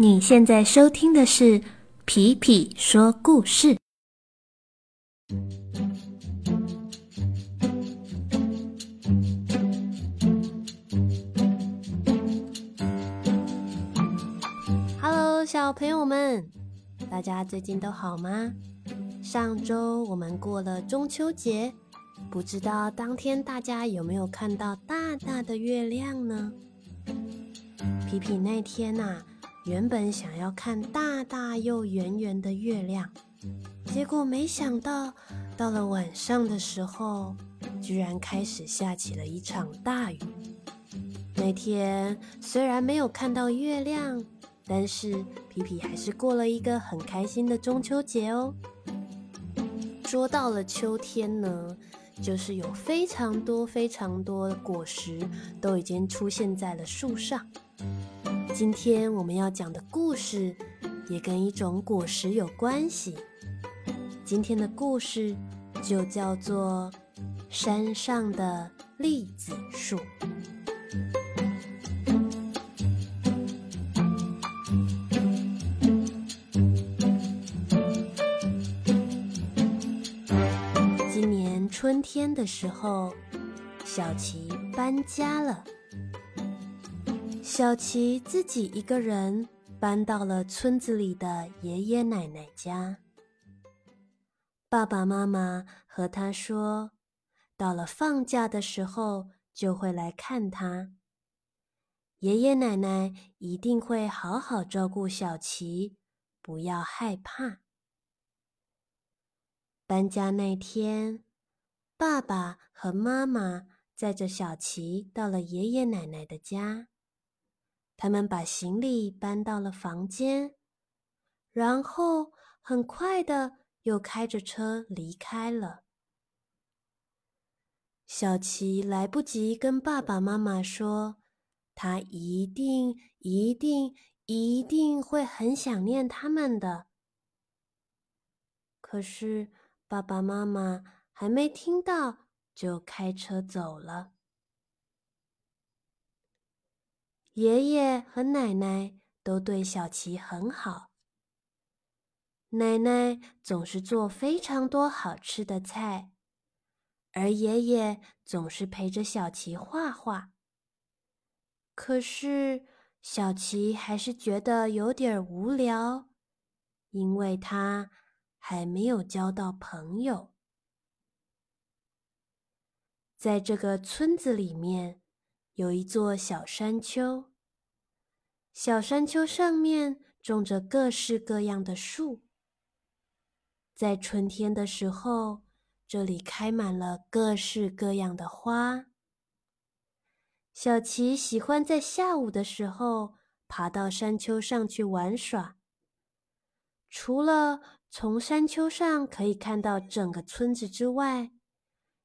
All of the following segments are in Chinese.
你现在收听的是皮皮说故事。Hello，小朋友们，大家最近都好吗？上周我们过了中秋节，不知道当天大家有没有看到大大的月亮呢？皮皮那天呐。原本想要看大大又圆圆的月亮，结果没想到到了晚上的时候，居然开始下起了一场大雨。那天虽然没有看到月亮，但是皮皮还是过了一个很开心的中秋节哦。说到了秋天呢，就是有非常多非常多的果实都已经出现在了树上。今天我们要讲的故事也跟一种果实有关系。今天的故事就叫做《山上的栗子树》。今年春天的时候，小琪搬家了。小琪自己一个人搬到了村子里的爷爷奶奶家。爸爸妈妈和他说，到了放假的时候就会来看他。爷爷奶奶一定会好好照顾小琪，不要害怕。搬家那天，爸爸和妈妈载着小琪到了爷爷奶奶的家。他们把行李搬到了房间，然后很快的又开着车离开了。小琪来不及跟爸爸妈妈说，他一定、一定、一定会很想念他们的。可是爸爸妈妈还没听到，就开车走了。爷爷和奶奶都对小琪很好。奶奶总是做非常多好吃的菜，而爷爷总是陪着小琪画画。可是小琪还是觉得有点无聊，因为他还没有交到朋友。在这个村子里面。有一座小山丘，小山丘上面种着各式各样的树。在春天的时候，这里开满了各式各样的花。小琪喜欢在下午的时候爬到山丘上去玩耍。除了从山丘上可以看到整个村子之外，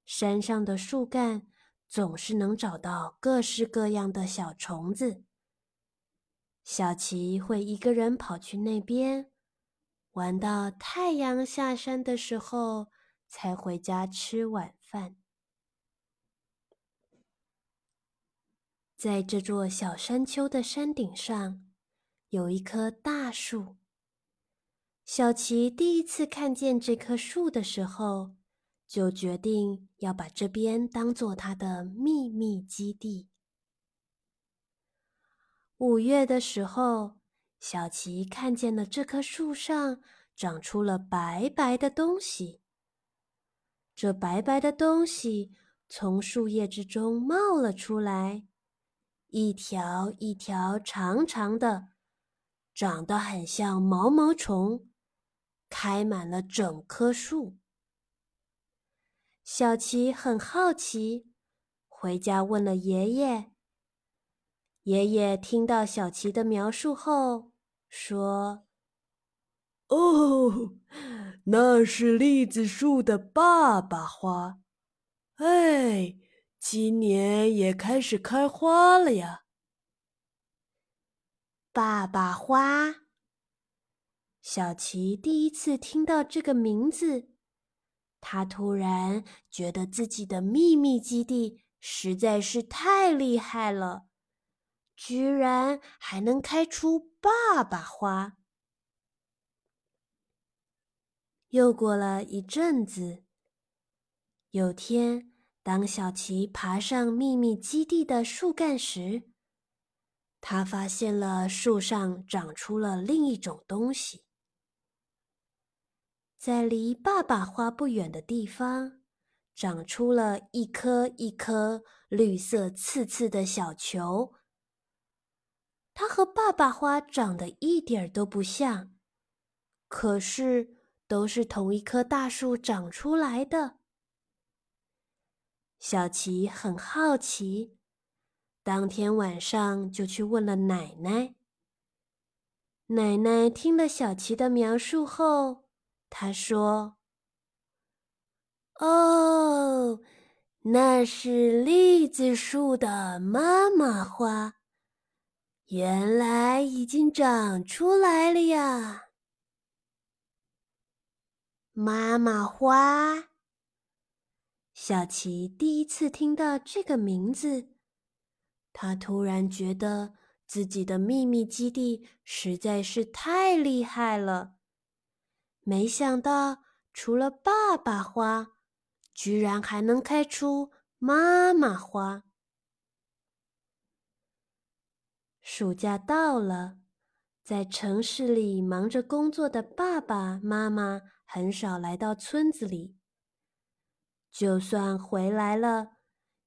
山上的树干。总是能找到各式各样的小虫子。小琪会一个人跑去那边，玩到太阳下山的时候才回家吃晚饭。在这座小山丘的山顶上，有一棵大树。小琪第一次看见这棵树的时候。就决定要把这边当做他的秘密基地。五月的时候，小琪看见了这棵树上长出了白白的东西。这白白的东西从树叶之中冒了出来，一条一条长长的，长得很像毛毛虫，开满了整棵树。小琪很好奇，回家问了爷爷。爷爷听到小琪的描述后说：“哦，那是栗子树的爸爸花，哎，今年也开始开花了呀。”爸爸花，小琪第一次听到这个名字。他突然觉得自己的秘密基地实在是太厉害了，居然还能开出爸爸花。又过了一阵子，有天，当小琪爬上秘密基地的树干时，他发现了树上长出了另一种东西。在离爸爸花不远的地方，长出了一颗一颗绿色刺刺的小球。它和爸爸花长得一点都不像，可是。都是同一棵大树长出来的。小琪很好奇，当天晚上就去问了奶奶。奶奶听了小琪的描述后，他说：“哦，那是栗子树的妈妈花，原来已经长出来了呀。”妈妈花，小琪第一次听到这个名字，他突然觉得自己的秘密基地实在是太厉害了。没想到，除了爸爸花，居然还能开出妈妈花。暑假到了，在城市里忙着工作的爸爸妈妈。很少来到村子里，就算回来了，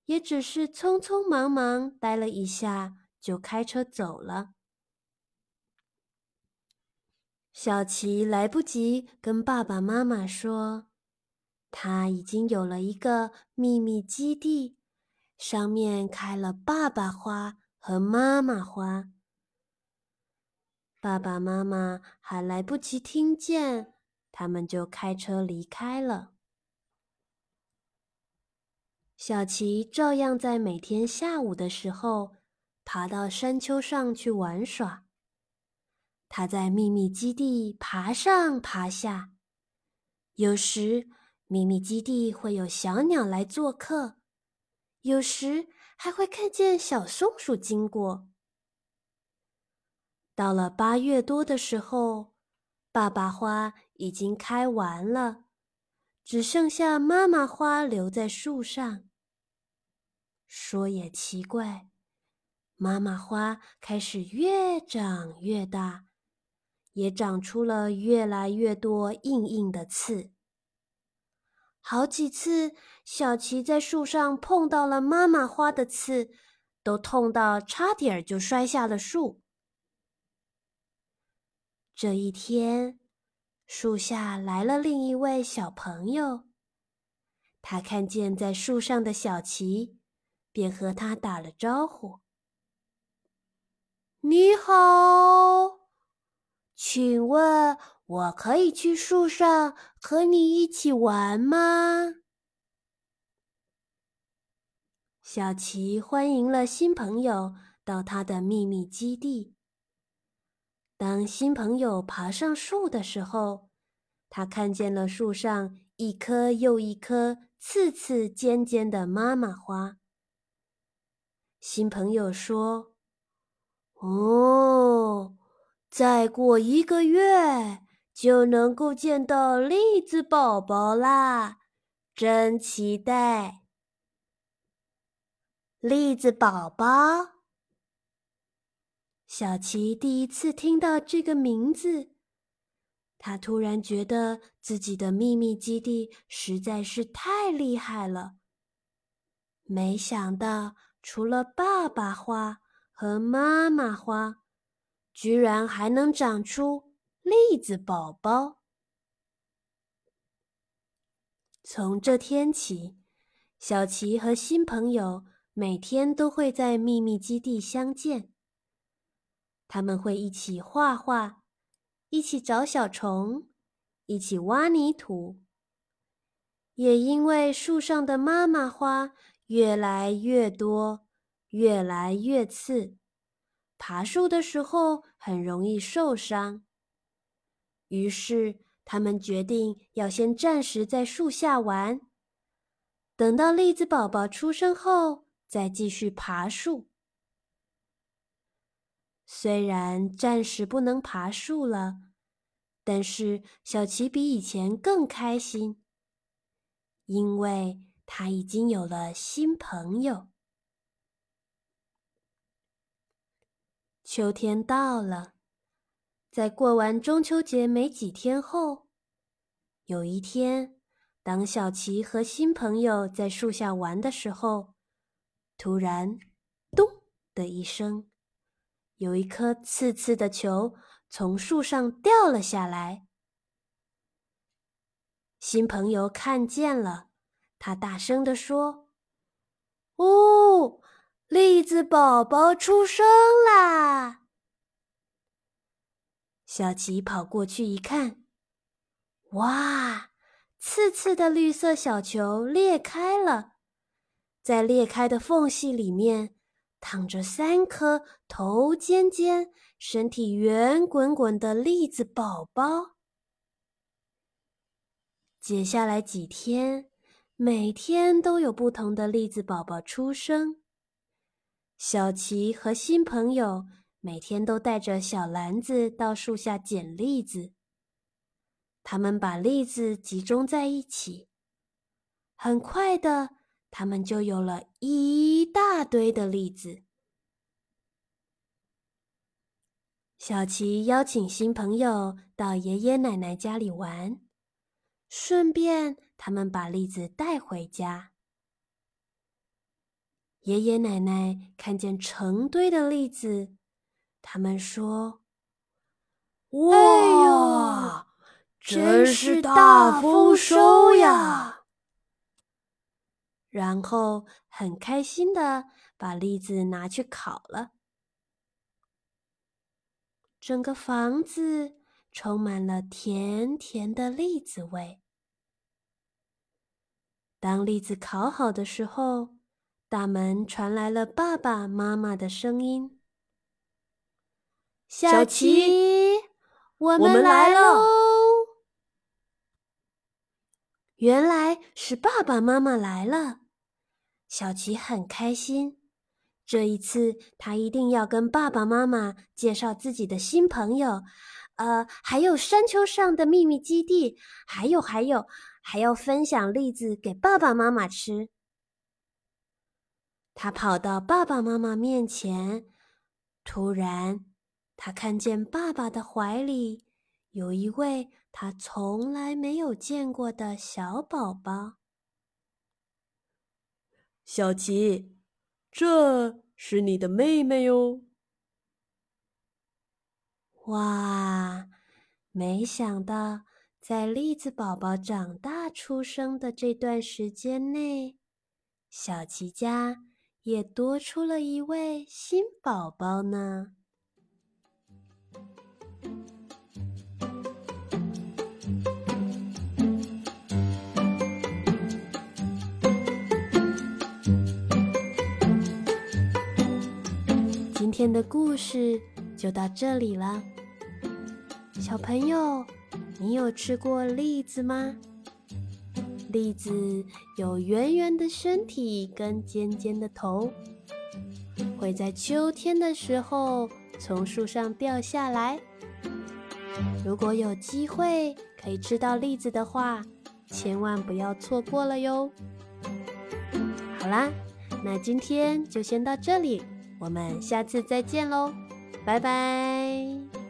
也只是匆匆忙忙待了一下，就开车走了。小琪来不及跟爸爸妈妈说，他已经有了一个秘密基地，上面开了爸爸花和妈妈花。爸爸妈妈还来不及听见。他们就开车离开了。小琪照样在每天下午的时候爬到山丘上去玩耍。他在秘密基地爬上爬下，有时秘密基地会有小鸟来做客，有时还会看见小松鼠经过。到了八月多的时候。爸爸花已经开完了，只剩下妈妈花留在树上。说也奇怪，妈妈花开始越长越大，也长出了越来越多硬硬的刺。好几次，小琪在树上碰到了妈妈花的刺，都痛到差点就摔下了树。这一天，树下来了另一位小朋友。他看见在树上的小琪，便和他打了招呼：“你好，请问我可以去树上和你一起玩吗？”小琪欢迎了新朋友到他的秘密基地。当新朋友爬上树的时候，他看见了树上一颗又一颗刺刺尖尖的妈妈花。新朋友说：“哦，再过一个月就能够见到栗子宝宝啦，真期待！栗子宝宝。”小琪第一次听到这个名字，他突然觉得自己的秘密基地实在是太厉害了。没想到，除了爸爸花和妈妈花，居然还能长出栗子宝宝。从这天起，小琪和新朋友每天都会在秘密基地相见。他们会一起画画，一起找小虫，一起挖泥土。也因为树上的妈妈花越来越多，越来越刺，爬树的时候很容易受伤。于是他们决定要先暂时在树下玩，等到栗子宝宝出生后再继续爬树。虽然暂时不能爬树了，但是小琪比以前更开心，因为他已经有了新朋友。秋天到了，在过完中秋节没几天后，有一天，当小琪和新朋友在树下玩的时候，突然“咚”的一声。有一颗刺刺的球从树上掉了下来，新朋友看见了，他大声地说：“哦，栗子宝宝出生啦！”小琪跑过去一看，哇，刺刺的绿色小球裂开了，在裂开的缝隙里面。躺着三颗头尖尖、身体圆滚滚的栗子宝宝。接下来几天，每天都有不同的栗子宝宝出生。小琪和新朋友每天都带着小篮子到树下捡栗子。他们把栗子集中在一起，很快的。他们就有了一大堆的栗子。小琪邀请新朋友到爷爷奶奶家里玩，顺便他们把栗子带回家。爷爷奶奶看见成堆的栗子，他们说：“哇，真是大丰收呀！”然后很开心的把栗子拿去烤了，整个房子充满了甜甜的栗子味。当栗子烤好的时候，大门传来了爸爸妈妈的声音：“小琪，我们来喽！”原来是爸爸妈妈来了。小琪很开心，这一次他一定要跟爸爸妈妈介绍自己的新朋友，呃，还有山丘上的秘密基地，还有还有，还要分享栗子给爸爸妈妈吃。他跑到爸爸妈妈面前，突然，他看见爸爸的怀里有一位他从来没有见过的小宝宝。小琪，这是你的妹妹哟。哇，没想到在栗子宝宝长大出生的这段时间内，小琪家也多出了一位新宝宝呢。今天的故事就到这里了，小朋友，你有吃过栗子吗？栗子有圆圆的身体跟尖尖的头，会在秋天的时候从树上掉下来。如果有机会可以吃到栗子的话，千万不要错过了哟。好啦，那今天就先到这里。我们下次再见喽，拜拜。